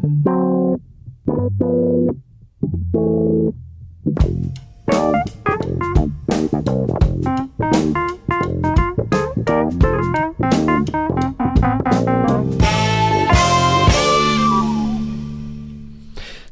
Thank you.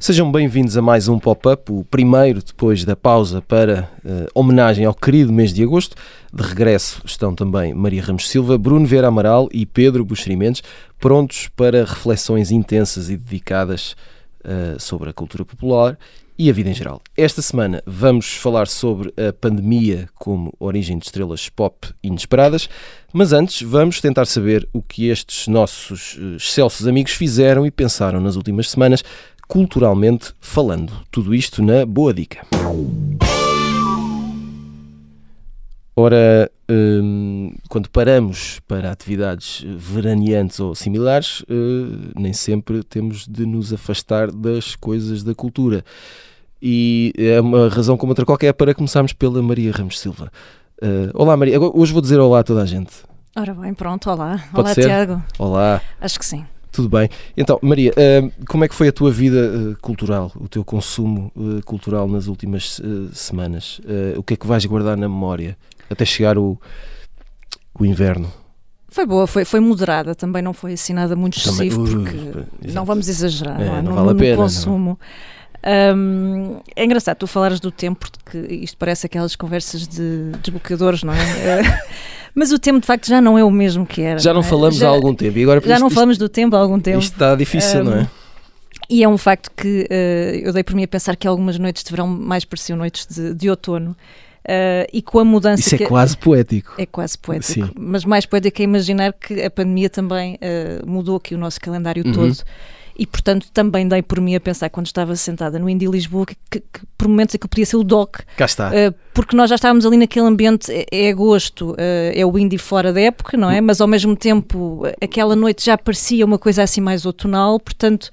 Sejam bem-vindos a mais um pop-up, o primeiro depois da pausa para uh, homenagem ao querido mês de agosto. De regresso estão também Maria Ramos Silva, Bruno Vera Amaral e Pedro Buxerimentos, prontos para reflexões intensas e dedicadas uh, sobre a cultura popular e a vida em geral. Esta semana vamos falar sobre a pandemia como origem de estrelas pop inesperadas, mas antes vamos tentar saber o que estes nossos uh, excelsos amigos fizeram e pensaram nas últimas semanas culturalmente falando. Tudo isto na Boa Dica. Ora, hum, quando paramos para atividades veraneantes ou similares, hum, nem sempre temos de nos afastar das coisas da cultura. E é uma razão como outra qualquer para começarmos pela Maria Ramos Silva. Uh, olá, Maria. Hoje vou dizer olá a toda a gente. Ora bem, pronto, olá. Pode olá, ser? Tiago. Olá. Acho que sim. Tudo bem. Então, Maria, uh, como é que foi a tua vida uh, cultural, o teu consumo uh, cultural nas últimas semanas? o que é que vais guardar na memória até chegar o, o inverno? Foi boa, foi, foi moderada, também não foi assim nada muito excessivo, porque não vamos exagerar é, não, é? não no, vale a pena, no consumo. Um, é engraçado tu falares do tempo, porque isto parece aquelas conversas de desbloqueadores, não é? Mas o tempo de facto já não é o mesmo que era. Já não, não é? falamos já, há algum tempo. E agora, já isto, não falamos do tempo há algum tempo. Isto está difícil, um, não é? E é um facto que uh, eu dei por mim a pensar que algumas noites de verão mais pareciam noites de, de outono. Uh, e com a mudança. Isso é quase poético. É quase poético. Sim. Mas mais poético é imaginar que a pandemia também uh, mudou aqui o nosso calendário uhum. todo e portanto também dei por mim a pensar quando estava sentada no Indie Lisboa que, que, que por momentos aquilo podia ser o DOC. Cá está. Uh, porque nós já estávamos ali naquele ambiente, é, é agosto, uh, é o Indie fora da época, não é? Hum. Mas ao mesmo tempo aquela noite já parecia uma coisa assim mais outonal, portanto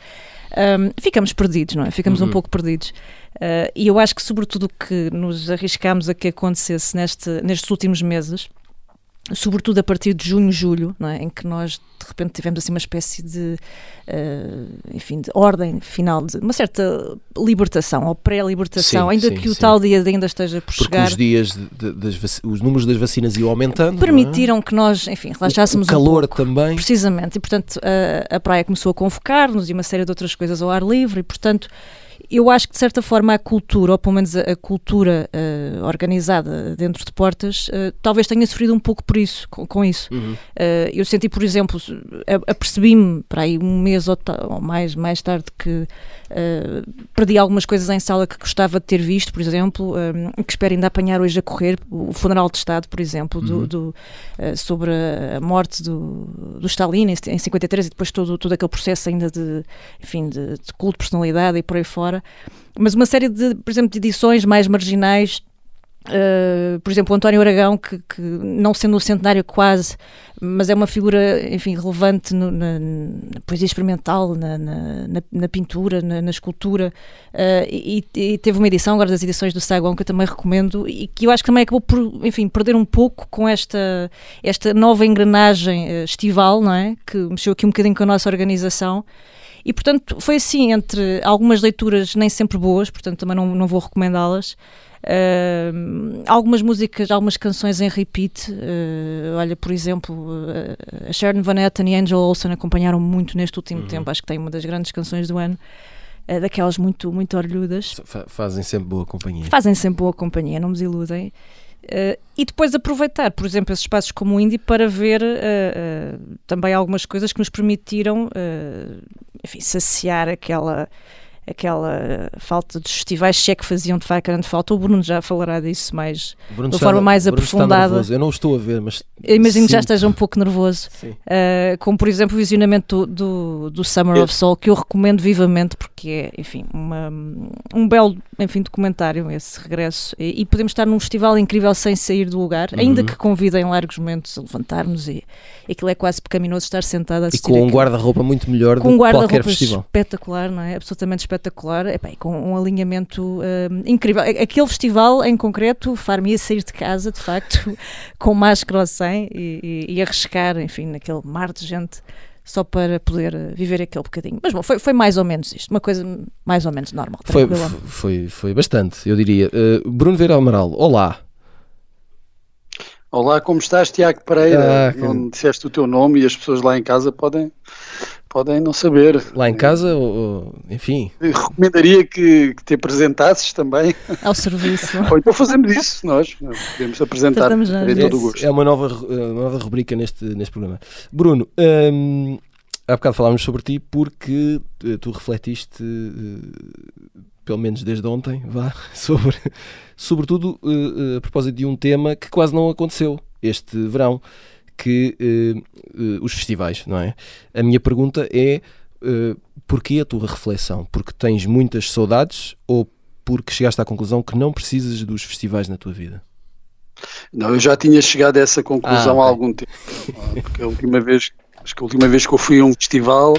um, ficamos perdidos, não é? Ficamos uhum. um pouco perdidos. Uh, e eu acho que sobretudo o que nos arriscámos a que acontecesse neste, nestes últimos meses sobretudo a partir de junho, julho, é? em que nós de repente tivemos assim uma espécie de, uh, enfim, de ordem final, de uma certa libertação ou pré-libertação, ainda sim, que o sim. tal dia ainda esteja por Porque chegar. os dias, de, das, os números das vacinas iam aumentando. Permitiram é? que nós, enfim, relaxássemos o, o calor um pouco, também. Precisamente, e portanto a, a praia começou a convocar-nos e uma série de outras coisas ao ar livre e portanto eu acho que de certa forma a cultura, ou pelo menos a, a cultura uh, organizada dentro de portas, uh, talvez tenha sofrido um pouco por isso, com, com isso. Uhum. Uh, eu senti, por exemplo, apercebi-me para aí um mês ou, ou, mais, mais tarde que perdi algumas coisas em sala que gostava de ter visto, por exemplo, que espero ainda apanhar hoje a correr, o funeral de Estado, por exemplo, do, uhum. do sobre a morte do, do Stalin em, em 53 e depois todo, todo aquele processo ainda de, enfim, de, de culto de personalidade e por aí fora mas uma série de, por exemplo, de edições mais marginais. Uh, por exemplo, o António Aragão, que, que, não sendo o centenário quase, mas é uma figura, enfim, relevante no, na, na, poesia experimental, na, na, na pintura, na, escultura, uh, e, e, teve uma edição agora das edições do Saguão que eu também recomendo e que eu acho que também acabou por, enfim, perder um pouco com esta, esta nova engrenagem uh, estival, não é? Que mexeu aqui um bocadinho com a nossa organização e, portanto, foi assim, entre algumas leituras nem sempre boas, portanto, também não, não vou recomendá-las. Uh, algumas músicas, algumas canções em repeat. Uh, olha, por exemplo, uh, a Sharon Van Etten e Angel Olsen acompanharam muito neste último uhum. tempo. Acho que tem uma das grandes canções do ano. daquelas muito, muito orlhudas. Fazem sempre boa companhia. Fazem sempre boa companhia, não me iludem. Uh, e depois aproveitar, por exemplo, esses espaços como o Indie para ver uh, uh, também algumas coisas que nos permitiram enfim, saciar aquela aquela falta de festivais se é que faziam de facto grande falta. O Bruno já falará disso mais Bruno de uma forma mais Bruno aprofundada. Eu não estou a ver, mas imagino que já esteja um pouco nervoso. Uh, como por exemplo o visionamento do, do, do Summer eu... of Soul, que eu recomendo vivamente porque é, enfim, uma, um belo enfim, documentário esse regresso. E, e, podemos estar num festival incrível sem sair do lugar, uhum. ainda que convidem largos momentos a levantar-nos e, e aquilo é quase pecaminoso estar sentado a assistir. E com um guarda-roupa muito melhor com do um que qualquer festival. espetacular, não é? Absolutamente espetacular espetacular, epá, com um alinhamento um, incrível. Aquele festival em concreto far-me ia sair de casa, de facto, com máscara ou sem e, e, e arriscar, enfim, naquele mar de gente só para poder viver aquele bocadinho. Mas bom, foi, foi mais ou menos isto, uma coisa mais ou menos normal. Foi, foi, foi bastante, eu diria. Uh, Bruno Vera Amaral, olá. Olá, como estás, Tiago Pereira? Ah, que... Não disseste o teu nome e as pessoas lá em casa podem, podem não saber. Lá em casa, ou, enfim. Eu recomendaria que, que, te apresentasses também. Ao serviço. ou então fazemos isso, nós. Podemos apresentar em todo o gosto. É uma nova, uma nova rubrica neste, neste programa. Bruno, hum, há bocado falámos sobre ti porque eh, tu refletiste, eh, pelo menos desde ontem, vá, sobre, sobretudo eh, a propósito de um tema que quase não aconteceu este verão que uh, uh, os festivais, não é? A minha pergunta é uh, porquê a tua reflexão? Porque tens muitas saudades ou porque chegaste à conclusão que não precisas dos festivais na tua vida? Não, eu já tinha chegado a essa conclusão ah, okay. há algum tempo. Porque a última vez, acho que a última vez que eu fui a um festival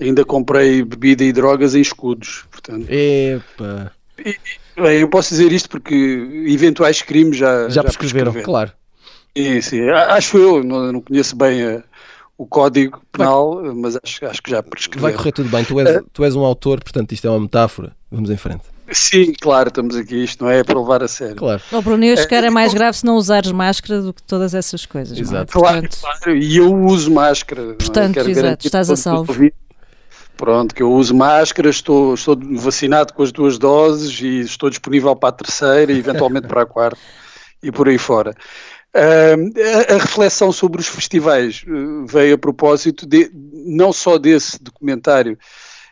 ainda comprei bebida e drogas em escudos. Portanto, Epa. E, bem, eu posso dizer isto porque eventuais crimes já, já, já prescreveram, prescreveram. claro. Sim, sim. Acho eu, não, não conheço bem a, o código penal, vai, mas acho, acho que já prescreveu. Vai correr tudo bem. Tu és, uh, tu és um autor, portanto isto é uma metáfora. Vamos em frente. Sim, claro, estamos aqui. Isto não é para levar a sério. Claro. O Bruno, eu acho que era mais grave se não usares máscara do que todas essas coisas. É? Exato. É? Claro, portanto, claro, e eu uso máscara. Portanto, é? exato, estás a salvo. Pronto, que eu uso máscara, estou, estou vacinado com as duas doses e estou disponível para a terceira e eventualmente para a quarta e por aí fora. A, reflexão sobre os festivais uh, veio a propósito de, não só desse documentário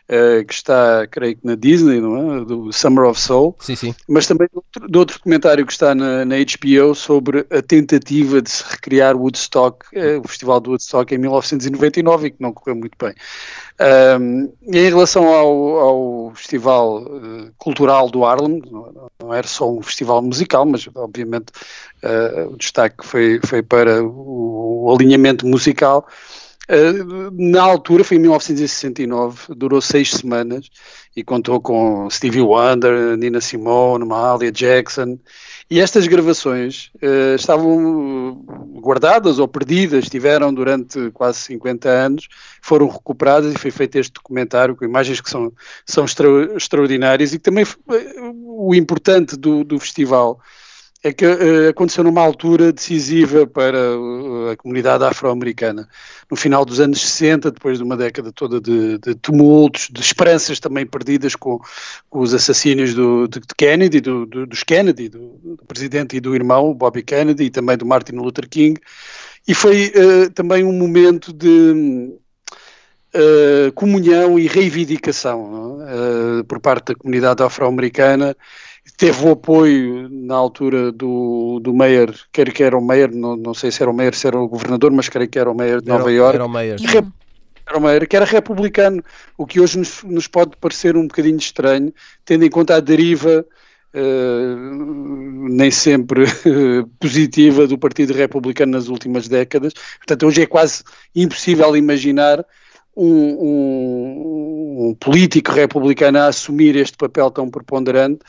uh, que está, creio que na Disney, não é? do Summer of Soul, sim, sim. mas também de outro, de outro, documentário que está na, na, HBO sobre a tentativa de se recriar Woodstock, uh, o Festival de Woodstock em 1999 e que não correu muito bem. Um, em relação ao, ao Festival uh, Cultural do Harlem, não, não, era só um festival musical, mas obviamente o destaque foi, foi para o, o alinhamento musical. Uh, na altura, foi em 1969, durou seis semanas e contou com Stevie Wonder, Nina Simone, Mahalia Jackson, e estas gravações uh, estavam guardadas ou perdidas, estiveram durante quase 50 anos, foram recuperadas e foi feito este documentário com imagens que são, são extra, extraordinárias e que também o importante do, do festival é que uh, aconteceu numa altura decisiva para uh, a comunidade afro-americana. No final dos anos 60, depois de uma década toda de, de tumultos, de esperanças também perdidas com, com os assassínios do, de, de Kennedy, do, do, dos Kennedy, do, presidente e do irmão, Bobby Kennedy, e também do Martin Luther King. E foi uh, também um momento de comunhão e reivindicação por parte da comunidade afro-americana teve o apoio na altura do, do Mayor, quer que era o Mayor, não, não sei se era o Mayor, se era o governador, mas creio que era o Mayor de Nova York. Era o Mayor. Era o Mayor, que era republicano, o que hoje nos, nos pode parecer um bocadinho estranho, tendo em conta a deriva Uh, nem sempre uh, positiva do Partido Republicano nas últimas décadas. Portanto, hoje é quase impossível imaginar um, um, um político republicano a assumir este papel tão preponderante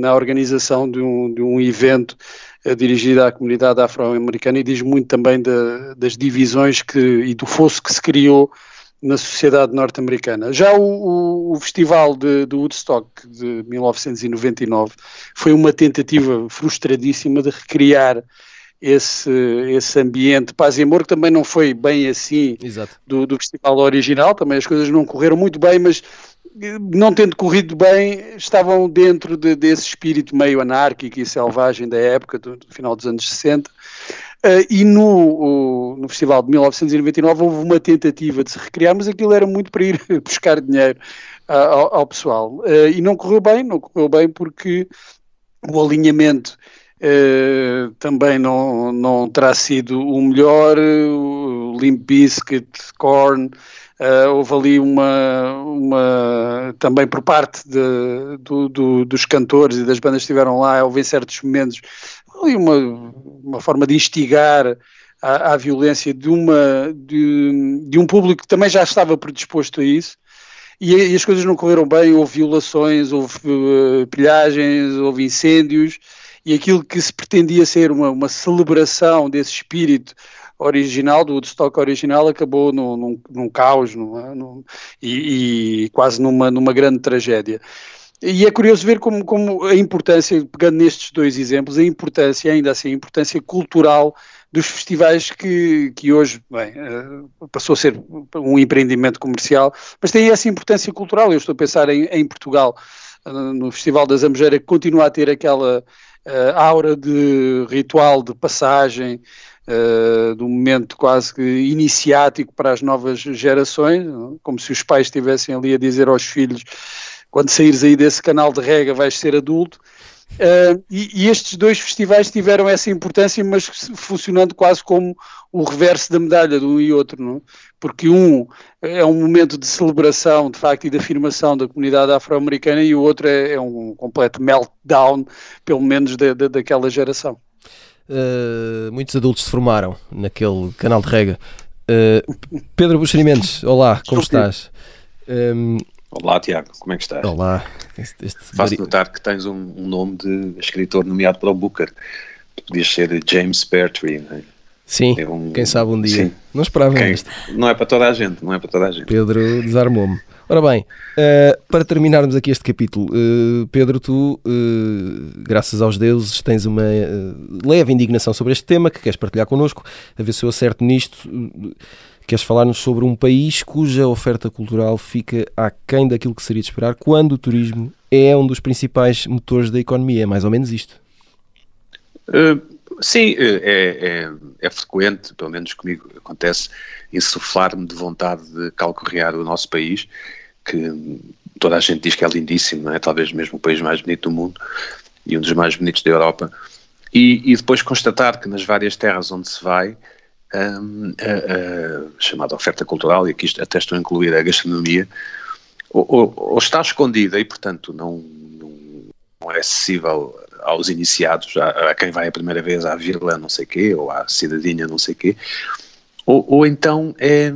na organização de um, de um evento uh, dirigido à comunidade afro-americana e diz muito também de, das divisões que, e do fosso que se criou na sociedade norte-americana. Já o, o, o festival de, de, Woodstock de 1999 foi uma tentativa frustradíssima de recriar esse, esse ambiente paz e amor, que também não foi bem assim do, do, festival original, também as coisas não correram muito bem, mas não tendo corrido bem, estavam dentro de, desse espírito meio anárquico e selvagem da época, do, do final dos anos 60. Uh, eh, e no, no festival de 1999 houve uma tentativa de se recriar, mas aquilo era muito para ir buscar dinheiro uh, ao, ao, pessoal. Uh, e não correu bem, não correu bem porque o alinhamento Uh, também não, não terá sido o melhor. O Limp Bizkit, Korn, Uh, houve ali uma, uma, também por parte de, do, do, dos cantores e das bandas que estiveram lá, houve em certos momentos ali uma, uma forma de instigar à, violência de, uma, de, de, um público que também já estava predisposto a isso. E, e as coisas não correram bem, houve violações, houve uh, pilhagens, houve incêndios, e aquilo que se pretendia ser uma, uma celebração desse espírito original, do Woodstock original, acabou num, num, num caos num, num, e, e, quase numa, numa grande tragédia. E é curioso ver como, como a importância, pegando nestes dois exemplos, a importância, ainda assim, a importância cultural dos festivais que, que hoje, bem, uh, passou a ser um empreendimento comercial, mas tem essa importância cultural. Eu estou a pensar em, em Portugal, uh, no Festival da Zambujeira, que continua a ter aquela uh, aura de ritual de passagem, uh, de um momento quase que iniciático para as novas gerações, como se os pais estivessem ali a dizer aos filhos quando saíres aí desse canal de rega vais ser adulto. Uh, e, e, estes dois festivais tiveram essa importância, mas funcionando quase como o reverso da medalha de um e outro, não? Porque um é um momento de celebração, de facto, e de afirmação da comunidade afro-americana, e o outro é, é, um completo meltdown, pelo menos de, de, daquela geração. Uh, muitos adultos se formaram naquele canal de rega. Uh, Pedro Buxerimentos, olá, como estás? Um, Olá, Tiago, como é que estás? Olá. Este, este notar que tens um, um, nome de escritor nomeado para o Booker. Podias ser James Pertwee, não é? Sim, é um... quem sabe um dia. Sim. Não esperava quem... isto. Não é para toda a gente, não é para toda a gente. Pedro desarmou-me. Ora bem, uh, para terminarmos aqui este capítulo, uh, Pedro, tu, uh, graças aos deuses, tens uma leve indignação sobre este tema que queres partilhar connosco, a ver se eu acerto nisto. Queres falar-nos sobre um país cuja oferta cultural fica aquém daquilo que seria de esperar quando o turismo é um dos principais motores da economia? É mais ou menos isto. Sim, é, é, é, frequente, pelo menos comigo acontece, insuflar-me de vontade de calcorrear o nosso país, que toda a gente diz que é lindíssimo, é? talvez mesmo o país mais bonito do mundo e um dos mais bonitos da Europa, e, e depois constatar que nas várias terras onde se vai um, a, a, chamada oferta cultural, e aqui até estou a incluir a gastronomia, ou, ou, ou está escondida e, portanto, não, não, não, é acessível aos iniciados, a, a, quem vai a primeira vez à vila não sei quê, ou à cidadinha não sei quê, ou, ou então é,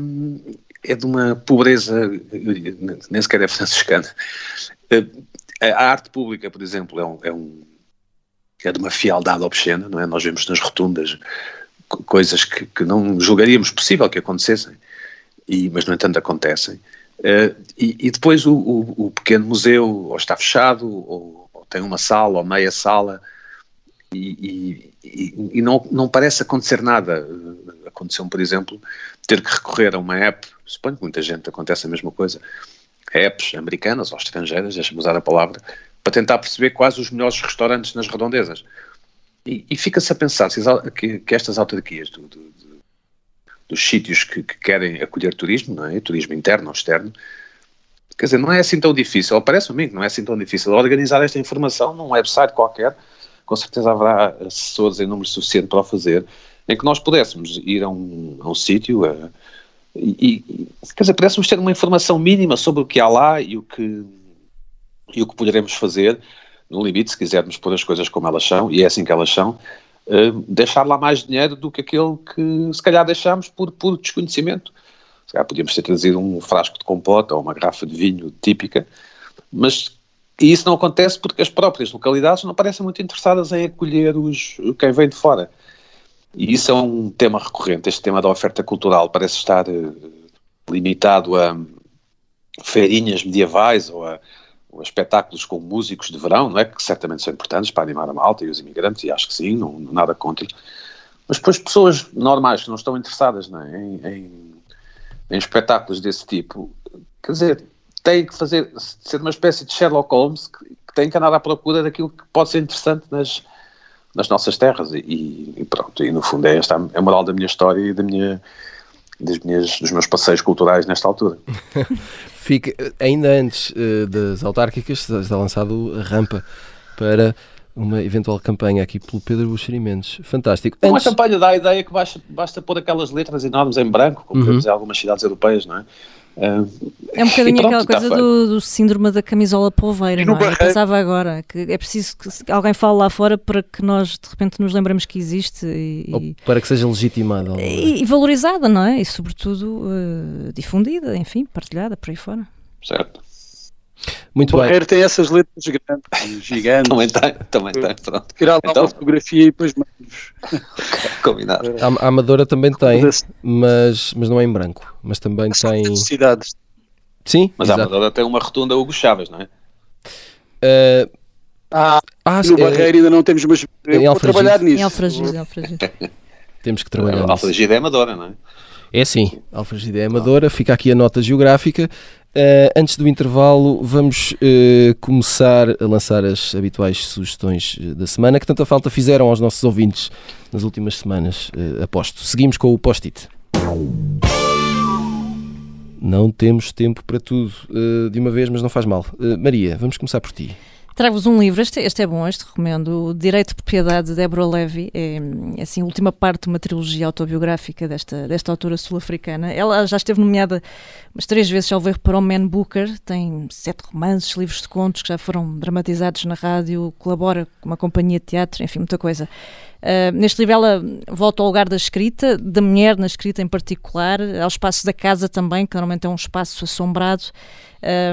é de uma pobreza, nem sequer é franciscana. A arte pública, por exemplo, é, um, é, um, é de uma fialdade obscena, não é? Nós vemos nas rotundas coisas que, que, não julgaríamos possível que acontecessem, e, mas no entanto acontecem. Uh, e, e, depois o, o, o, pequeno museu ou está fechado, ou, ou, tem uma sala ou meia sala, e, e, não, não parece acontecer nada. Aconteceu, por exemplo, ter que recorrer a uma app, suponho que muita gente acontece a mesma coisa, apps americanas ou estrangeiras, deixa-me usar a palavra, para tentar perceber quais os melhores restaurantes nas redondezas. E, e fica-se a pensar se, que, que, estas autarquias do, do, do, dos sítios que, que, querem acolher turismo, não é? turismo interno ou externo, quer dizer, não é assim tão difícil, parece-me que não é assim tão difícil organizar esta informação num website qualquer, com certeza haverá assessores em número suficiente para o fazer, em que nós pudéssemos ir a um, a um sítio a, e, e, quer dizer, pudéssemos ter uma informação mínima sobre o que há lá e o que, e o que poderemos fazer, no limite, se quisermos pôr as coisas como elas são, e é assim que elas são, uh, deixar lá mais dinheiro do que aquele que se calhar deixamos por, por desconhecimento. Se calhar podíamos ter trazido um frasco de compota ou uma garrafa de vinho típica, mas e isso não acontece porque as próprias localidades não parecem muito interessadas em acolher os, quem vem de fora. E isso é um tema recorrente. Este tema da oferta cultural parece estar uh, limitado a feirinhas medievais ou a espetáculos com músicos de verão, não é? Que certamente são importantes para animar a malta e os imigrantes, e acho que sim, não, nada contra. Mas depois pessoas normais que não estão interessadas é? em, em, em, espetáculos desse tipo, quer dizer, têm que fazer, ser uma espécie de Sherlock Holmes que, que têm que andar à procura daquilo que pode ser interessante nas, nas nossas terras. E, e pronto, e no fundo é esta a moral da minha história e da minha das minhas, dos meus passeios culturais nesta altura. Fica, ainda antes uh, das autárquicas, está lançado a rampa para uma eventual campanha aqui pelo Pedro Buxerimentos. Fantástico. Antes... Uma campanha dá a ideia que basta, basta pôr aquelas letras enormes em branco, como uhum. vemos em algumas cidades europeias, não é? Uh, é um bocadinho pronto, aquela coisa do, do, síndrome da camisola polveira, não é? Eu pensava agora que é preciso que alguém fale lá fora para que nós de repente nos lembremos que existe e, Ou para que seja legitimada e, e, valorizada, não é? E sobretudo uh, difundida, enfim, partilhada por aí fora. Certo. Muito o bem. Barreiro tem essas letras grandes, gigantes. Também tem, também tem, pronto. Tirar lá Então- uma fotografia e depois mando-vos. Combinado. A, a Amadora também tem, mas, mas não é em branco. Mas também as tem. necessidades. Sim, Mas a exato. Amadora tem uma rotunda Hugo Chaves, não é? Eh, Ah, ah, no eh, Barreiro ainda não temos, mas eu vou trabalhar nisso. Em Alfragide, Alfragide. temos que trabalhar. A nisso. Alfragide é Amadora, não é? É sim, Alfragide é amadora, fica aqui a nota geográfica. Eh, antes do intervalo, vamos eh, começar a lançar as habituais sugestões eh, da semana, que tanta falta fizeram aos nossos ouvintes nas últimas semanas, eh, aposto. Seguimos com o post-it. Não temos tempo para tudo de uma vez, mas não faz mal. Maria, vamos começar por ti. Trago-vos um livro, este, este é bom, este recomendo, o Direito de Propriedade de Deborah Levy, é assim, a última parte de uma trilogia autobiográfica desta, desta autora sul-africana. Ela já esteve nomeada umas três vezes, salvo erro, para o Man Booker, tem sete romances, livros de contos que já foram dramatizados na rádio, colabora com uma companhia de teatro, enfim, muita coisa. Uh, neste livro ela volta ao lugar da escrita, da mulher na escrita em particular, ao espaço da casa também, que normalmente é um espaço assombrado,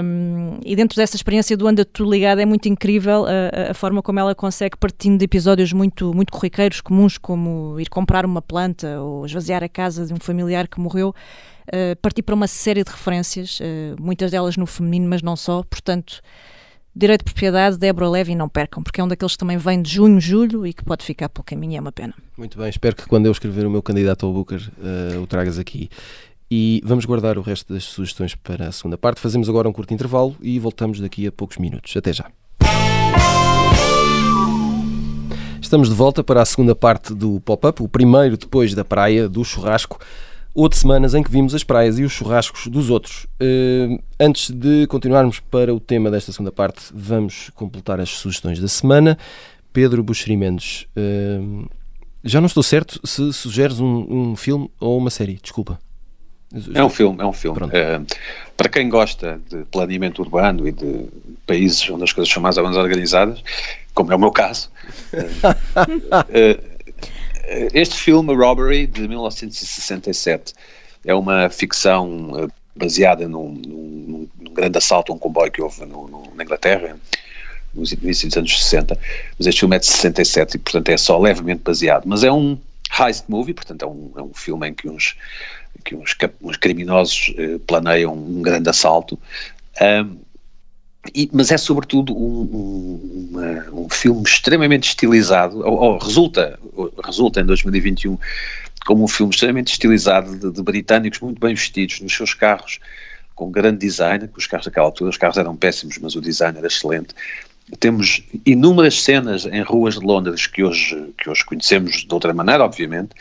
um, e dentro dessa experiência do Anda Tudo Ligado é muito incrível a, a, forma como ela consegue, partindo de episódios muito, muito corriqueiros, comuns, como ir comprar uma planta ou esvaziar a casa de um familiar que morreu, uh, partir para uma série de referências, uh, muitas delas no feminino, mas não só. Portanto, Direito de Propriedade, Débora Levy, não percam, porque é um daqueles que também vem de junho, julho e que pode ficar pelo caminho, é uma pena. Muito bem, espero que quando eu escrever o meu candidato ao Booker uh, o tragas aqui. E vamos guardar o resto das sugestões para a segunda parte. Fazemos agora um curto intervalo e voltamos daqui a poucos minutos. Até já. Estamos de volta para a segunda parte do pop-up, o primeiro depois da praia, do churrasco. Ou de semanas em que vimos as praias e os churrascos dos outros. Uh, antes de continuarmos para o tema desta segunda parte, vamos completar as sugestões da semana. Pedro Buxeri Mendes, uh, já não estou certo se sugeres um, um filme ou uma série, desculpa. É um filme, é um filme. Uh, para quem gosta de planeamento urbano e de países onde as coisas são mais ou menos organizadas, como é o meu caso, este filme, Robbery, de 1967, é uma ficção uh, baseada num, num, num, grande assalto a um comboio que houve no, no, na Inglaterra, nos inícios dos anos 60, mas este filme é de 67 e, portanto, é só levemente baseado. Mas é um heist movie, portanto, é um, é um filme em que uns que uns, uns criminosos eh, planeiam um grande assalto. Um, e, mas é sobretudo um, um, um, filme extremamente estilizado, ou, ou resulta, resulta em 2021 como um filme extremamente estilizado de, de, britânicos muito bem vestidos nos seus carros, com grande design, os carros daquela altura, os carros eram péssimos, mas o design era excelente. Temos inúmeras cenas em ruas de Londres que hoje, que hoje conhecemos de outra maneira, obviamente,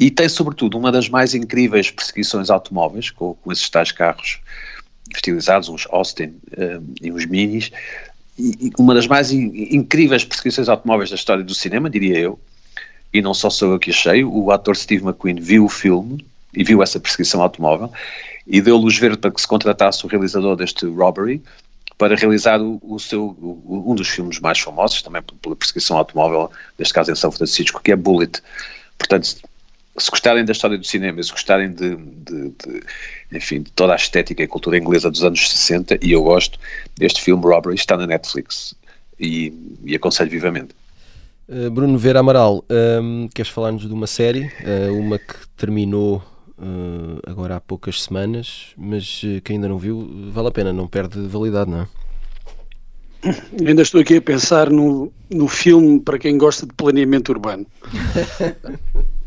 e tem, sobretudo, uma das mais incríveis perseguições automóveis, com, com esses tais carros estilizados, uns Austin um, e uns Minis, e, e uma das mais in, incríveis perseguições automóveis da história do cinema, diria eu, e não só sou eu que achei, o ator Steve McQueen viu o filme e viu essa perseguição automóvel e deu luz verde para que se contratasse o realizador deste Robbery para realizar o, o seu, o, um dos filmes mais famosos, também pela perseguição automóvel, neste caso em São Francisco, que é Bullet. Portanto, se gostarem da história do cinema, se gostarem de, de, de, enfim, de toda a estética e cultura inglesa dos anos 60, e eu gosto, este filme Robbery está na Netflix e, e aconselho vivamente. Uh, Bruno Vera Amaral, um, queres falar-nos de uma série, uh, uma que terminou uh, agora há poucas semanas, mas quem ainda não viu, vale a pena, não perde validade, não é? Eu ainda estou aqui a pensar no, no filme para quem gosta de planeamento urbano.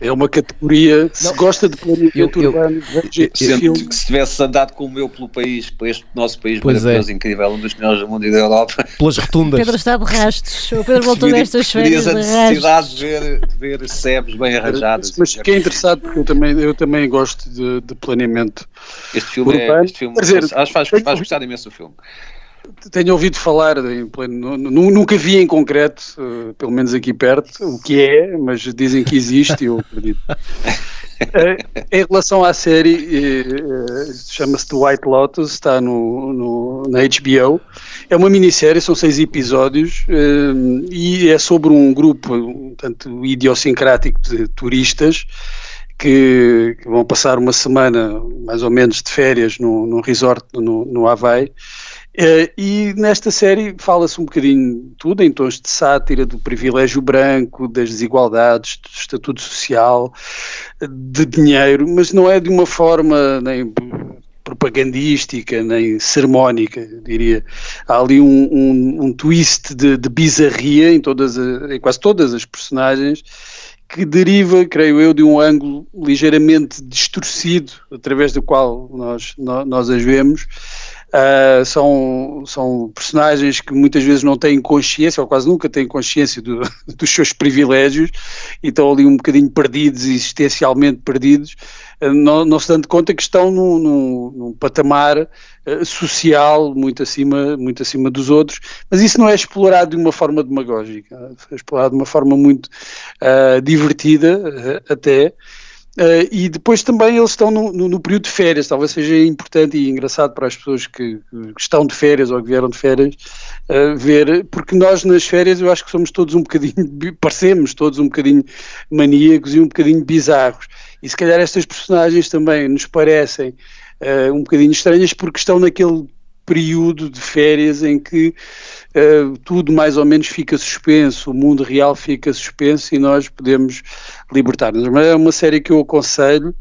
É uma categoria. Se não, gosta de planeamento urbano, veja esse filme. Que se tivesse andado como eu pelo país, por este nosso país pois maravilhoso, é. incrível, um dos melhores do mundo e da Europa. Pelas rotundas. Pedro está de rastos. O Pedro voltou destas férias a de necessidade de ver, de ver sebes bem arranjados. Mas fiquei interessado porque eu também, eu também gosto de, de planeamento. Este filme, urbano. é, este filme dizer, acho que faz, faz gostar imenso do filme. Tenho ouvido falar, pleno, nunca vi em concreto, uh, pelo menos aqui perto, o que é, mas dizem que existe e eu acredito. uh, em relação à série, uh, chama-se The White Lotus, está no, no, na HBO. É uma minissérie, são seis episódios e é sobre um grupo, um tanto idiosincrático de turistas que, que, vão passar uma semana mais ou menos de férias num, resort no, no Havaí e nesta série fala-se um bocadinho tudo, em tons de sátira, do privilégio branco, das desigualdades, do estatuto social, de dinheiro, mas não é de uma forma nem propagandística, nem sermónica, diria. Há ali um, um, um twist de, de, bizarria em, todas a, em quase todas as personagens que deriva, creio eu, de um ângulo ligeiramente distorcido através do qual nós, nós, nós as vemos Uh, são, são personagens que muitas vezes não têm consciência, ou quase nunca têm consciência do, dos seus privilégios e estão ali um bocadinho perdidos, existencialmente perdidos, uh, não, não se dando conta que estão num, num, num patamar uh, social muito acima, muito acima dos outros, mas isso não é explorado de uma forma demagógica, é explorado de uma forma muito divertida até. Uh, e depois também eles estão no, no, no, período de férias, talvez seja importante e engraçado para as pessoas que, que estão de férias ou que vieram de férias uh, ver, porque nós nas férias eu acho que somos todos um bocadinho, parecemos todos um bocadinho maníacos e um bocadinho bizarros. E se calhar estas personagens também nos parecem uh, um bocadinho estranhas porque estão naquele período de férias em que uh, tudo mais ou menos fica suspenso, o mundo real fica suspenso e nós podemos libertar-nos. Mas é uma série que eu aconselho.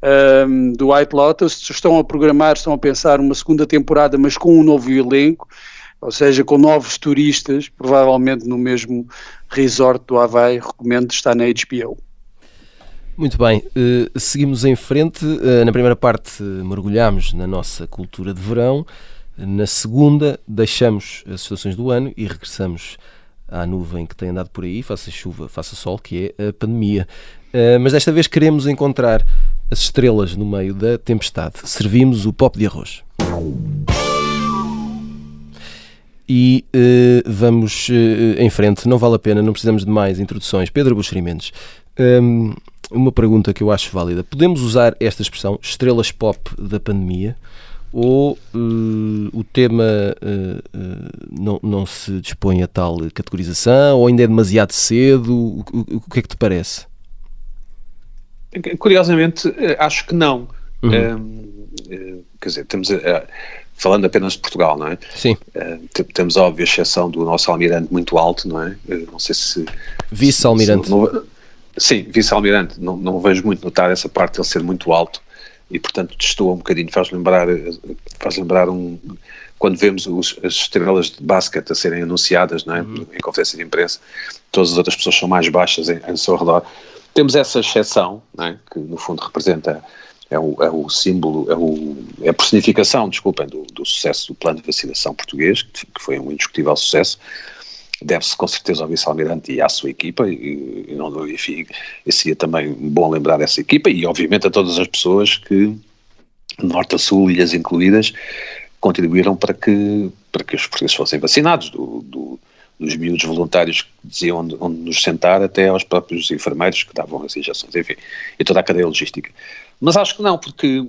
Um, ehm, do White Lotus, estão a programar, estão a pensar uma segunda temporada, mas com um novo elenco, ou seja, com novos turistas, provavelmente no mesmo resort do Havaí, recomendo estar na HBO. Muito bem, uh, seguimos em frente. Uh, na primeira parte, mergulhamos na nossa cultura de verão. Na segunda, deixamos as estações do ano e regressamos à nuvem que tem andado por aí, faça chuva, faça sol, que é a pandemia. Uh, mas desta vez queremos encontrar as estrelas no meio da tempestade. Servimos o pop de arroz. E uh, vamos uh, em frente, não vale a pena, não precisamos de mais introduções. Pedro Buxerimentos, um, uma pergunta que eu acho válida. Podemos usar esta expressão, estrelas pop da pandemia? Ou uh, o tema uh, uh, não, não se dispõe a tal categorização, ou ainda é demasiado cedo? O, o, o que é que te parece? Curiosamente, acho que não. Uhum. quer dizer, temos. falando apenas de Portugal, não é? Sim. temos a óbvia exceção do nosso almirante muito alto, não é? não sei se. Vice-almirante. Sim, vice-almirante. Não, não vejo muito notar essa parte de ele ser muito alto e portanto destoa um bocadinho, faz lembrar, faz lembrar um, quando vemos os, as estrelas de basquete a serem anunciadas não é? Uhum. em conferência de imprensa, todas as outras pessoas são mais baixas em, em seu redor. Temos essa exceção, é? que no fundo representa, é o, é o símbolo, é, o, é a personificação, desculpem, do, do sucesso do plano de vacinação português, que foi um indiscutível sucesso, deve-se com certeza ao vice-almirante e à sua equipa, e, e não, enfim, seria também bom lembrar dessa equipa e obviamente a todas as pessoas que, norte a sul, ilhas incluídas, contribuíram para que, para que os portugueses fossem vacinados, do, do, dos miúdos voluntários que diziam onde, onde, nos sentar, até aos próprios enfermeiros que davam as injeções, enfim, e toda a cadeia logística. Mas acho que não, porque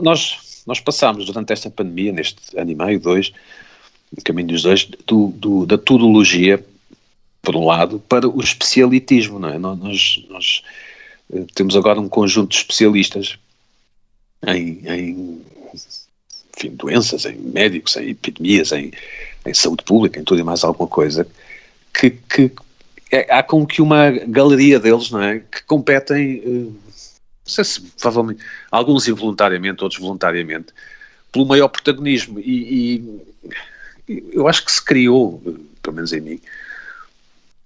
nós, nós passámos durante esta pandemia, neste ano e meio, dois, caminho dos dois, do, do, da tudologia, por um lado, para o especialitismo, não é? Nós, nós eh, temos agora um conjunto de especialistas em, em enfim, doenças, em médicos, em epidemias, em, em, saúde pública, em tudo e mais alguma coisa, que, que é, há como que uma galeria deles, não é? Que competem, eh, não sei se provavelmente, alguns involuntariamente, outros voluntariamente, pelo maior protagonismo. E, e eu acho que se criou, pelo menos em mim,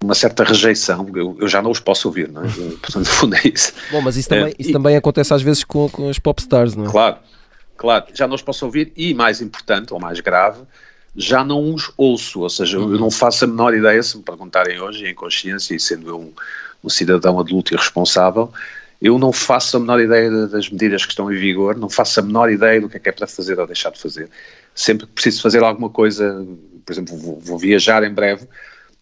uma certa rejeição, eu, eu, já não os posso ouvir, não é? Portanto, no fundo é isso. Bom, mas isso também, é, isso e, também acontece às vezes com, com as popstars, não é? Claro, claro, já não os posso ouvir e, mais importante, ou mais grave, já não os ouço, ou seja, uhum. eu não faço a menor ideia, se me perguntarem hoje, em consciência e sendo eu um, um cidadão adulto e responsável, eu não faço a menor ideia das medidas que estão em vigor, não faço a menor ideia do que é que é para fazer ou deixar de fazer sempre que preciso fazer alguma coisa, por exemplo, vou, vou, viajar em breve,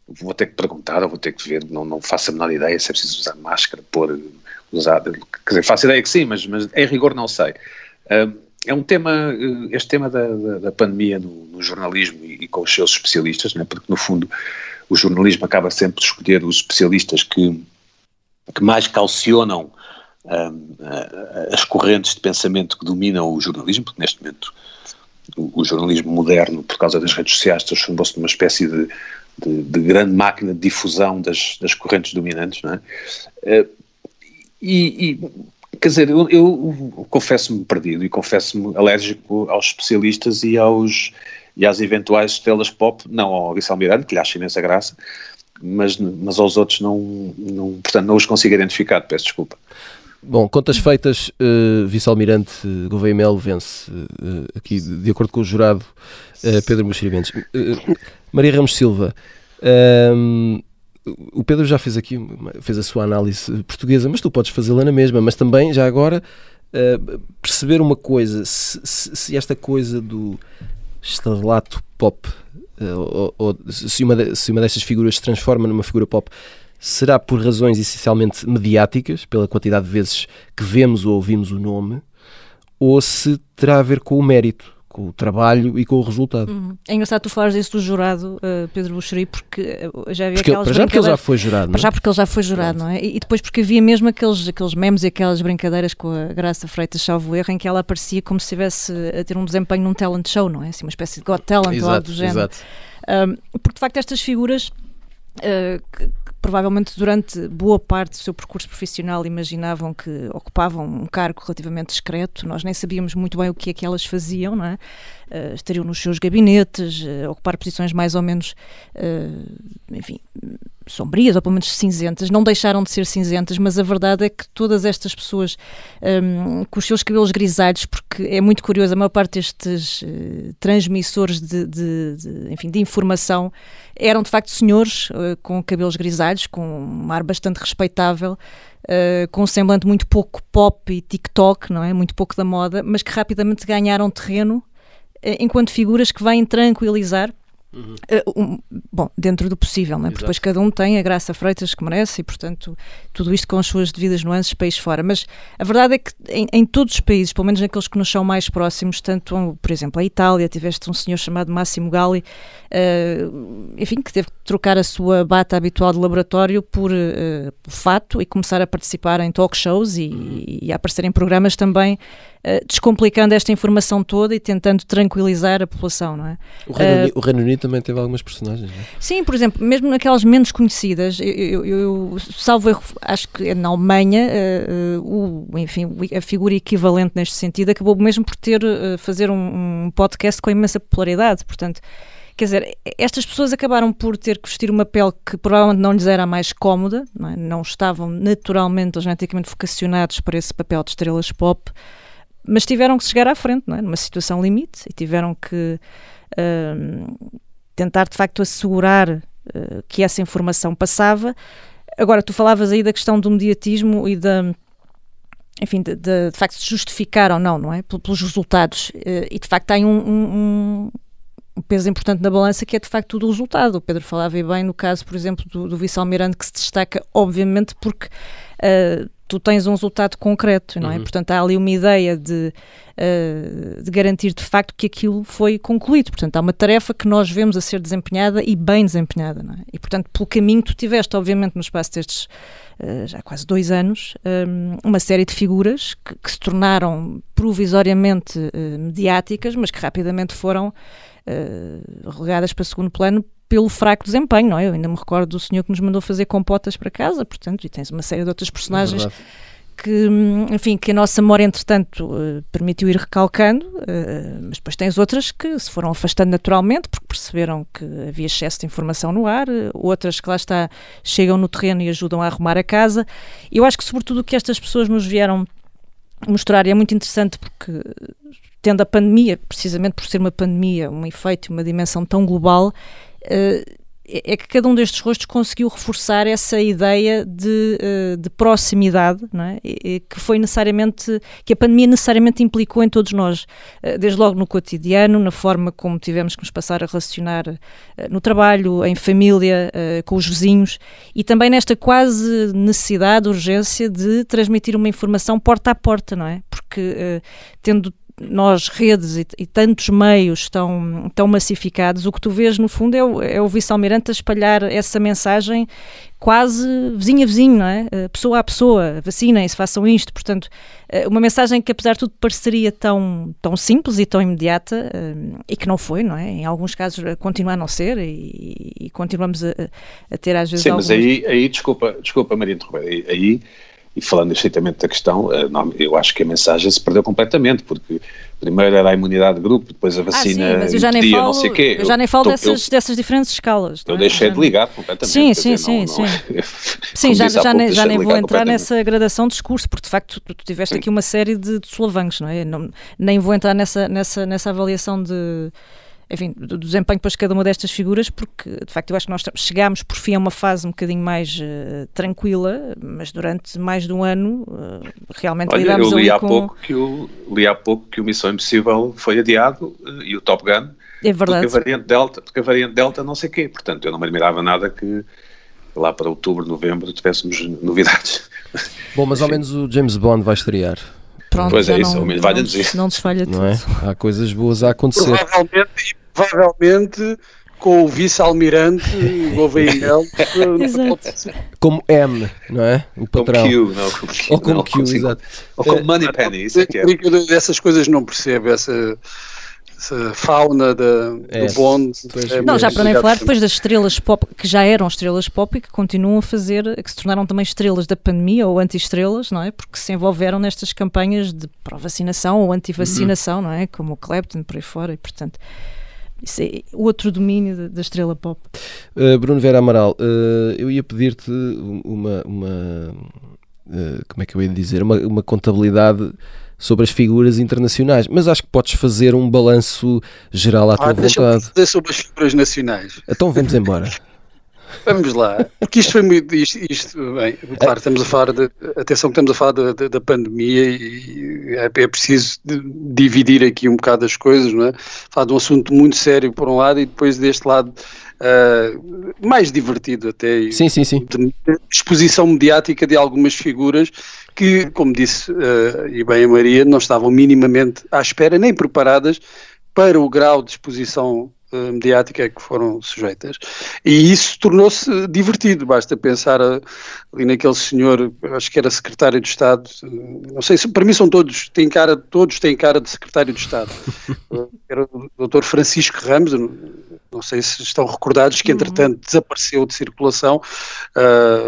vou ter que perguntar, ou vou ter que ver, não, não faço a menor ideia se é preciso usar máscara, pôr, usar, quer dizer, faço ideia que sim, mas, mas em rigor não sei. é um tema, este tema da, da, da pandemia no, no, jornalismo e, e, com os seus especialistas, né, porque no fundo o jornalismo acaba sempre de escolher os especialistas que, que mais calcionam um, as correntes de pensamento que dominam o jornalismo, porque neste momento o, jornalismo moderno, por causa das redes sociais, transformou-se numa espécie de, de, de, grande máquina de difusão das, das correntes dominantes, não é? Uh, e, e, quer dizer, eu, eu confesso-me perdido e confesso-me alérgico aos especialistas e aos e às eventuais estrelas pop, não ao Vice Almirante, que lhe acho imensa graça, mas, mas aos outros não, não, portanto, não os consigo identificar, peço desculpa. Bom, contas feitas, uh, Vice-Almirante uh, Gouveia Melo vence, uh, aqui de, de, acordo com o jurado uh, Pedro Buxeri Mendes. Maria Ramos Silva, ehm, o Pedro já fez aqui, fez a sua análise portuguesa, mas tu podes fazê-la na mesma, mas também, já agora, perceber uma coisa, se, se, se, esta coisa do estrelato pop, ou, ou se, uma de, se uma destas figuras se transforma numa figura pop, será por razões essencialmente mediáticas, pela quantidade de vezes que vemos ou ouvimos o nome, ou se terá a ver com o mérito, com o trabalho e com o resultado. Uhum. É engraçado tu falares isso do jurado, uh, Pedro Buxeri, porque eh, já havia porque, aquelas já porque ele já foi jurado, não é? já porque ele já foi jurado, não é? E, e, depois porque havia mesmo aqueles, aqueles memes e aquelas brincadeiras com a Graça Freitas Salvo Erro, em que ela aparecia como se estivesse a ter um desempenho num talent show, não é? Assim, uma espécie de Got Talent exato, ou algo do género. Exato. Um, porque de facto estas figuras Uh, que, provavelmente durante boa parte do seu percurso profissional imaginavam que ocupavam um cargo relativamente discreto, nós nem sabíamos muito bem o que é que elas faziam, não é? Uh, estariam nos seus gabinetes, uh, ocupar posições mais ou menos, uh, enfim, sombrias ou pelo menos cinzentas, não deixaram de ser cinzentas, mas a verdade é que todas estas pessoas um, com os seus cabelos grisalhos, porque é muito curioso, a maior parte destes transmissores de, de, de, enfim, de informação eram de facto senhores com cabelos grisalhos, com um ar bastante respeitável, Uh, com um semblante muito pouco pop e TikTok, não é? Muito pouco da moda, mas que rapidamente ganharam terreno eh, enquanto figuras que vêm tranquilizar Uhum. Uh, um, bom, dentro do possível, né? porque depois cada um tem a graça Freitas que merece e, portanto, tudo isto com as suas devidas nuances, país fora. Mas a verdade é que em, em, todos os países, pelo menos naqueles que nos são mais próximos, tanto, por exemplo, a Itália, tiveste um senhor chamado Massimo Galli, uh, enfim, que teve trocar a sua bata habitual de laboratório por, uh, fato e começar a participar em talk shows e, e a aparecer em programas também eh, descomplicando esta informação toda e tentando tranquilizar a população, não é? O Reino, uh, Unido, o Reino Unido, também teve algumas personagens, não é? Sim, por exemplo, mesmo naquelas menos conhecidas, eu, eu, eu salvo erro, acho que é na Alemanha, uh, o, enfim, a figura equivalente neste sentido acabou mesmo por ter uh, fazer um, um podcast com imensa popularidade, portanto quer dizer, estas pessoas acabaram por ter que vestir uma pele que provavelmente não lhes era mais cómoda, não, é? não estavam naturalmente ou geneticamente vocacionados para esse papel de estrelas pop, mas tiveram que chegar à frente, não é? numa situação limite, e tiveram que uh, tentar de facto assegurar uh, que essa informação passava. Agora, tu falavas aí da questão do mediatismo e da. Enfim, de, de, de facto se justificar ou não, não é? Pelos resultados. Uh, e de facto tem um, um, um peso importante na balança que é de facto do resultado. O Pedro falava bem no caso, por exemplo, do, do vice-almirante que se destaca, obviamente, porque uh, tu tens um resultado concreto, não é? Uhum. Portanto, há ali uma ideia de, uh, de garantir de facto que aquilo foi concluído. Portanto, há uma tarefa que nós vemos a ser desempenhada e bem desempenhada, não é? E, portanto, pelo caminho tu tiveste, obviamente, no espaço destes uh, já quase dois anos, um, uma série de figuras que, que se tornaram provisoriamente uh, mediáticas, mas que rapidamente foram relegadas para segundo plano pelo fraco desempenho, não é? Eu ainda me recordo do senhor que nos mandou fazer compotas para casa, portanto, e tens uma série de outras personagens é que, enfim, que a nossa memória, entretanto, uh, permitiu ir recalcando, uh, mas depois tens outras que se foram afastando naturalmente porque perceberam que havia excesso de informação no ar, outras que lá está, chegam no terreno e ajudam a arrumar a casa. Eu acho que, sobretudo, o que estas pessoas nos vieram mostrar, e é muito interessante porque tendo a pandemia, precisamente por ser uma pandemia, um efeito, uma dimensão tão global, uh, é que cada um destes rostos conseguiu reforçar essa ideia de, uh, de proximidade, é? que foi necessariamente, que a pandemia necessariamente implicou em todos nós, uh, desde logo no cotidiano, na forma como tivemos que nos passar a relacionar no trabalho, em família, com os vizinhos, e também nesta quase necessidade, urgência de transmitir uma informação porta a porta, não é? Porque tendo nós, redes e, e, tantos meios estão, estão massificados, o que tu vês no fundo é o, é o vice-almirante a espalhar essa mensagem quase vizinho a vizinho, não é? Uh, pessoa a pessoa, vacinem-se, façam isto. Portanto, uh, uma mensagem que apesar de tudo pareceria tão, tão simples e tão imediata uh, e que não foi, não é? Em alguns casos continua a não ser e, e continuamos a, a, ter às vezes Sim, alguns... mas aí, aí desculpa, desculpa Maria interromper, aí, aí e falando estritamente da questão, eu acho que a mensagem se perdeu completamente, porque primeiro era a imunidade de grupo, depois a vacina ah, sim, mas eu já nem falo, não sei quê. Eu já nem falo eu, dessas, eu, dessas diferentes escalas. Eu é? deixei de ligar completamente. Sim, sim, dizer, sim. Não, sim, não, sim já, já, nem, já nem vou entrar nessa gradação de discurso, porque de facto tu, tu tiveste sim. aqui uma série de, de solavancos, não é? Não, nem vou entrar nessa, nessa, nessa avaliação de enfim, do desempenho depois de cada uma destas figuras, porque de facto eu acho que nós chegámos por fim a uma fase um bocadinho mais uh, tranquila, mas durante mais de um ano uh, realmente Olha, lidámos eu li há com... pouco que o li há pouco que o Missão Impossível foi adiado uh, e o Top Gun é verdade. porque a variante Delta, porque a variante Delta não sei quê, portanto eu não me admirava nada que lá para outubro, novembro tivéssemos novidades. Bom, mas ao menos o James Bond vai estrear. Pronto, pois é, isso, não, menos valha dizer. Não desfalha tudo. Não é? Há coisas boas a acontecer. Provavelmente, provavelmente com o vice-almirante Gouveia como M, não é? O patrão. Como Q, não, como Q. Ou como não, Q, exato. Ou como Moneypenny, isso é que é. Essas coisas não percebo, essa fauna da, é, do Bond. É não, já para nem falar depois das estrelas pop, que já eram estrelas pop e que continuam a fazer, que se tornaram também estrelas da pandemia ou anti-estrelas, não é? Porque se envolveram nestas campanhas de pró-vacinação ou anti-vacinação, uhum. não é? Como o Clapton, por aí fora, e portanto. Isso é outro domínio da estrela pop. Uh, Bruno Vera Amaral, uh, eu ia pedir-te uma, uma uh, como é que eu ia dizer, uma, uma contabilidade sobre as figuras internacionais, mas acho que podes fazer um balanço geral à ah, tua vontade. Fazer sobre as figuras nacionais. Então vamos embora. Vamos lá, porque isto foi muito. Isto, isto, bem, claro, estamos a falar de. Atenção, que estamos a falar da, da, da pandemia e é, é, preciso dividir aqui um bocado as coisas, não é? Falar de um assunto muito sério por um lado e depois deste lado uh, mais divertido até. Sim, sim, sim. De exposição mediática de algumas figuras que, como disse uh, e bem a Maria, não estavam minimamente à espera nem preparadas para o grau de exposição uh, mediática que foram sujeitas. E isso tornou-se divertido, basta pensar uh, ali naquele senhor, acho que era secretário de Estado, não sei se para mim são todos, têm cara, todos têm cara de secretário de Estado. era o Dr. Francisco Ramos, não sei se estão recordados que entretanto uhum. desapareceu de circulação,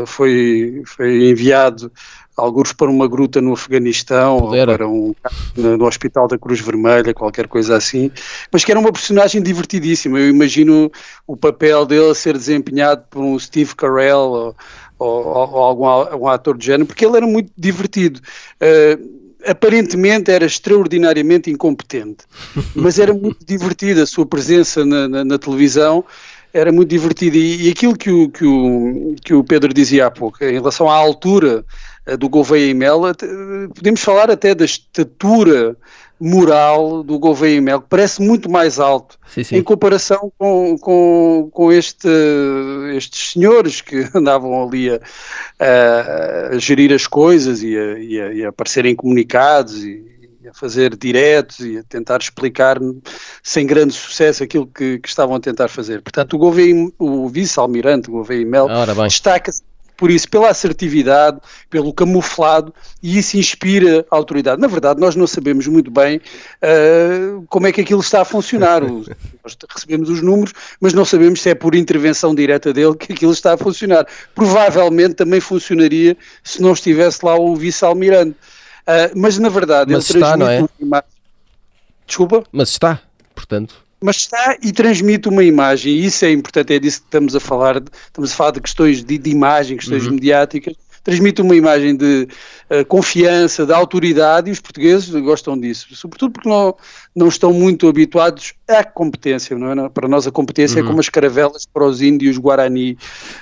foi, foi enviado alguns para uma gruta no Afeganistão, ou para um no Hospital da Cruz Vermelha, qualquer coisa assim, mas que era uma personagem divertidíssima. Eu imagino o papel dele a ser desempenhado por um Steve Carell ou, ou, ou algum, algum ator de género, porque ele era muito divertido. Uh, aparentemente era extraordinariamente incompetente, mas era muito divertido a sua presença na, na, na televisão era muito divertido e, e aquilo que o, que, o, que o Pedro dizia há pouco, em relação à altura eh, do Gouveia e Mel, podemos falar até da estatura moral do Gouveia e Mel, que parece muito mais alto sim, sim. em comparação com, com, com este, estes senhores que andavam ali a, a, a gerir as coisas e a, e a, e a aparecerem comunicados e, a fazer diretos e a tentar explicar sem grande sucesso aquilo que, que estavam a tentar fazer. Portanto, o, Gouveia, o vice-almirante Gouveia Mel destaca-se por isso, pela assertividade, pelo camuflado, e isso inspira a autoridade. Na verdade, nós não sabemos muito bem uh, como é que aquilo está a funcionar. nós recebemos os números, mas não sabemos se é por intervenção direta dele que aquilo está a funcionar. Provavelmente também funcionaria se não estivesse lá o vice-almirante. Uh, mas, na verdade, mas ele está, não é? Imagem... Desculpa? Mas está, portanto mas está e transmite uma imagem, e isso é importante, é disso que estamos a falar, estamos a falar de questões de, de imagem, questões uhum. mediáticas, transmite uma imagem de uh, confiança, de autoridade, e os portugueses gostam disso, sobretudo porque não, não estão muito habituados à competência, não é? Para nós a competência é uhum. é como as caravelas para os índios Guarani,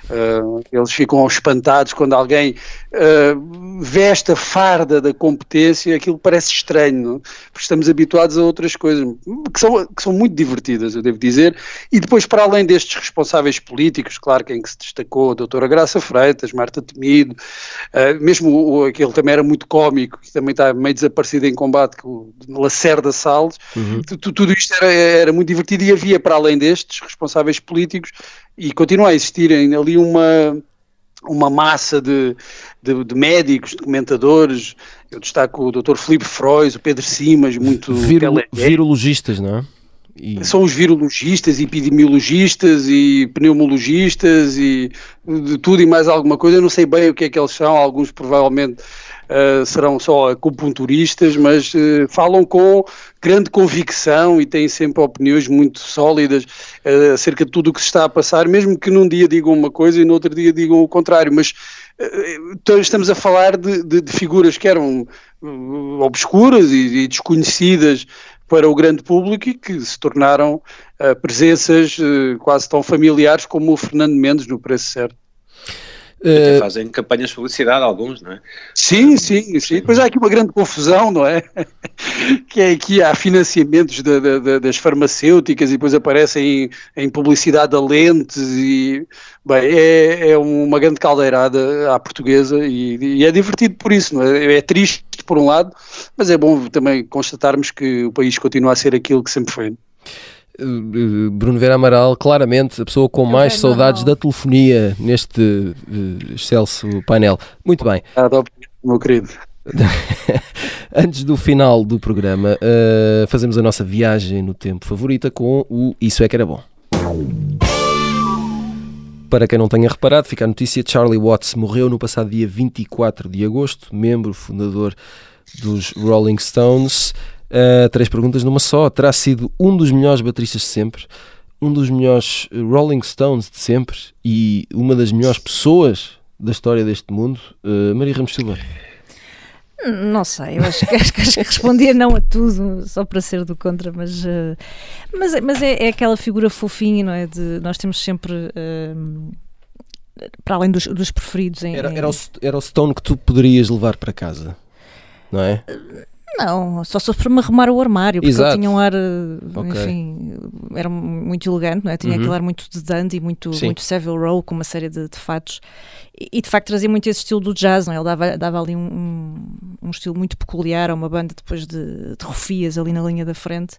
uh, eles ficam espantados quando alguém uh, veste a farda da competência, aquilo parece estranho, não? porque estamos habituados a outras coisas que são, que são muito divertidas, eu devo dizer. E depois, para além destes responsáveis políticos, claro, quem que se destacou, a doutora Graça Freitas, Marta Temido, uh, mesmo o, aquele também era muito cómico, que também está meio desaparecido em combate, com o Lacerda Salles, uhum. tudo isto era, era muito divertido e havia, para além destes responsáveis políticos, e continua a existir ali uma uma massa de, de, de, médicos, de comentadores. Eu destaco o Dr. Filipe Frois, o Pedro Simas, muito Viro, virologistas, não é? E... São os virologistas, epidemiologistas e pneumologistas e de tudo e mais alguma coisa. Eu não sei bem o que é que eles são, alguns provavelmente uh, serão só acupunturistas, mas uh, falam com grande convicção e têm sempre opiniões muito sólidas uh, acerca de tudo o que se está a passar, mesmo que num dia digam uma coisa e no outro dia digam o contrário, mas então estamos a falar de, de, de figuras que eram obscuras e, e, desconhecidas para o grande público e que se tornaram uh, presenças uh, quase tão familiares como o Fernando Mendes no Preço Certo. Até fazem campanhas de publicidade, alguns, não é? Sim, sim, sim. Depois há aqui uma grande confusão, não é? que é que há financiamentos de, de, de, das farmacêuticas e depois aparecem em, em publicidade a lentes e, bem, é, é uma grande caldeirada à portuguesa e, e, é divertido por isso, não é? É triste por um lado, mas é bom também constatarmos que o país continua a ser aquilo que sempre foi. Bruno Vera Amaral, claramente a pessoa com mais saudades da telefonia neste uh, excelso painel. Muito bem. meu querido. Antes do final do programa, uh, fazemos a nossa viagem no tempo favorita com o Isso é que era bom. Para quem não tenha reparado, fica a notícia: Charlie Watts morreu no passado dia 24 de agosto, membro fundador dos Rolling Stones. Uh, três perguntas numa só. Terá sido um dos melhores bateristas de sempre, um dos melhores Rolling Stones de sempre e uma das melhores pessoas da história deste mundo. Uh, Maria Ramos Silva. Não sei, eu acho, acho, acho, que respondia não a tudo, só para ser do contra, mas, uh, mas, mas é, é, aquela figura fofinha, não é? De, nós temos sempre. Uh, para além dos, dos preferidos. Em, era, era, o, era o Stone que tu poderias levar para casa, não é? Não, só se para me arrumar o armário, porque Exato. ele tinha um ar, okay. enfim, era muito elegante, não é? Tinha uhum. aquele ar muito de dandy, muito, muito Savile Row, com uma série de, de fatos. E, e, de facto trazia muito esse estilo do jazz, não é? Ele dava, dava ali um, um, um estilo muito peculiar a uma banda depois de, de rufias ali na linha da frente.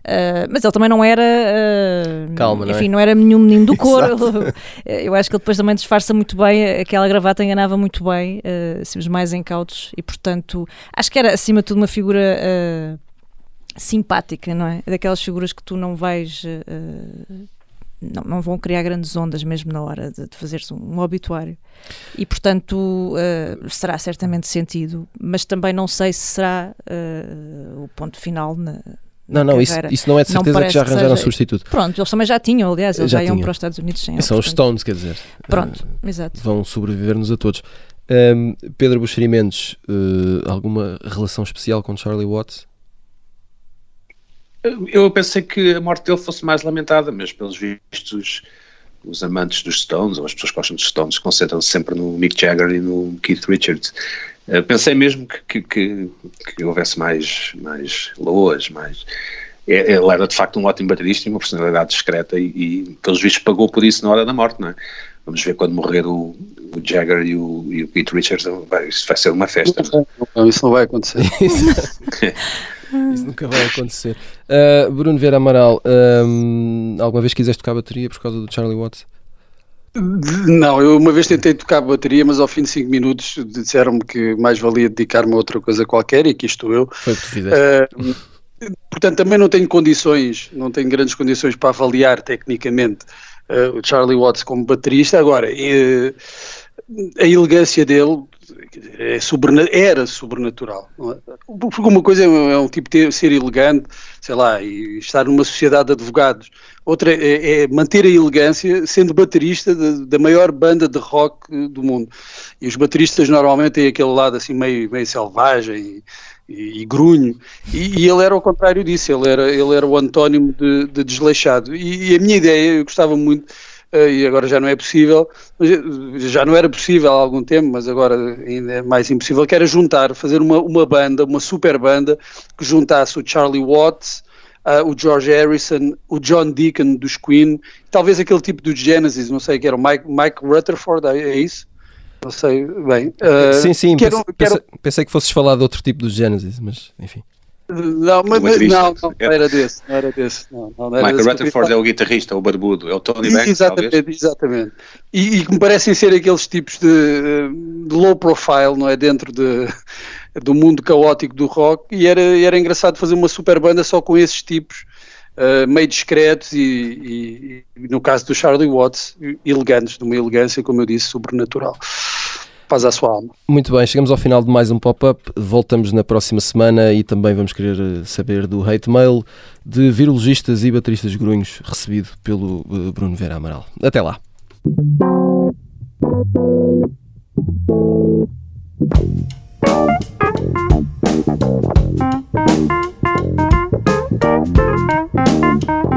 Uh, mas ele também não era. Uh, Calma, enfim, não, é? não era nenhum menino do coro. eu acho que ele depois também disfarça muito bem, aquela gravata enganava muito bem, uh, assim, os mais incautos, e portanto, acho que era acima de tudo uma figura simpática, não é? Daquelas figuras que tu não vais. Não, não, vão criar grandes ondas mesmo na hora de, de fazer-se um, um, obituário. E, portanto, uh, será certamente sentido, mas também não sei se será uh, o ponto final na, não, não, isso, isso não é de certeza que já arranjaram seja... substituto. Pronto, eles também já tinham, aliás, eles já, já iam para os Estados Unidos sem São os Stones, quer dizer. Pronto, uh, exato. Vão sobreviver-nos a todos. Um, Pedro Buxeri Mendes, uh, alguma relação especial com Charlie Watts? Eu pensei que a morte dele fosse mais lamentada, mas pelos vistos os amantes dos Stones, ou as pessoas que gostam dos Stones, concentram-se sempre no Mick Jagger e no Keith Richards. Uh, pensei mesmo que, que, que, que, houvesse mais, mais loas, mais... É, ele era de facto um ótimo baterista e uma personalidade discreta e, e pelos vistos pagou por isso na hora da morte, não é? Vamos ver quando morrer o, o Jagger e o, e o Keith Richards, vai, isso vai ser uma festa. Não, isso não vai acontecer. Isso nunca vai acontecer. Uh, Bruno Vieira Amaral, um, alguma vez quiseste tocar bateria por causa do Charlie Watts? Não, eu uma vez tentei tocar bateria, mas ao fim de 5 minutos disseram-me que mais valia dedicar-me a outra coisa qualquer e aqui estou eu. Foi o que tu fizeste. Uh, portanto, também não tenho condições, não tenho grandes condições para avaliar tecnicamente uh, o Charlie Watts como baterista. Agora, uh, a elegância dele é era sobrenatural. É? Porque uma coisa é, é um tipo ter, ser elegante, sei lá, e estar numa sociedade de advogados. Outra é, é manter a elegância sendo baterista de, da maior banda de rock do mundo. E os bateristas normalmente têm aquele lado assim meio, meio selvagem e, e, grunho. E, e, ele era o contrário disso, ele era, ele era o antónimo de, de desleixado. E, e, a minha ideia, eu gostava muito e agora já não é possível, já não era possível há algum tempo, mas agora ainda é mais impossível, que era juntar, fazer uma, uma banda, uma super banda, que juntasse o Charlie Watts, uh, o George Harrison, o John Deacon dos Queen, talvez aquele tipo do Genesis, não sei, que era o Mike, Mike Rutherford, é, é isso? Não sei bem. Uh, sim, sim, pensei, pensei, pensei, que fosses falar de outro tipo do Genesis, mas enfim. Não, mas, mas não, não, não, era desse, não era desse. Não, não era Michael Rutherford é o guitarrista, o barbudo, é o Tony Banks, Exatamente, talvez. exatamente. E, e que me parecem ser aqueles tipos de, de, low profile, não é? Dentro de, do mundo caótico do rock, e era, era engraçado fazer uma super banda só com esses tipos, uh, meio discretos e, e, no caso do Charlie Watts, elegantes, de uma elegância, como eu disse, sobrenatural faz à sua alma. Muito bem, chegamos ao final de mais um pop-up. Voltamos na próxima semana e também vamos querer eh, saber do hate mail de virologistas e bateristas grunhos recebido pelo eh, Bruno Vera Amaral. Até lá. Thank you.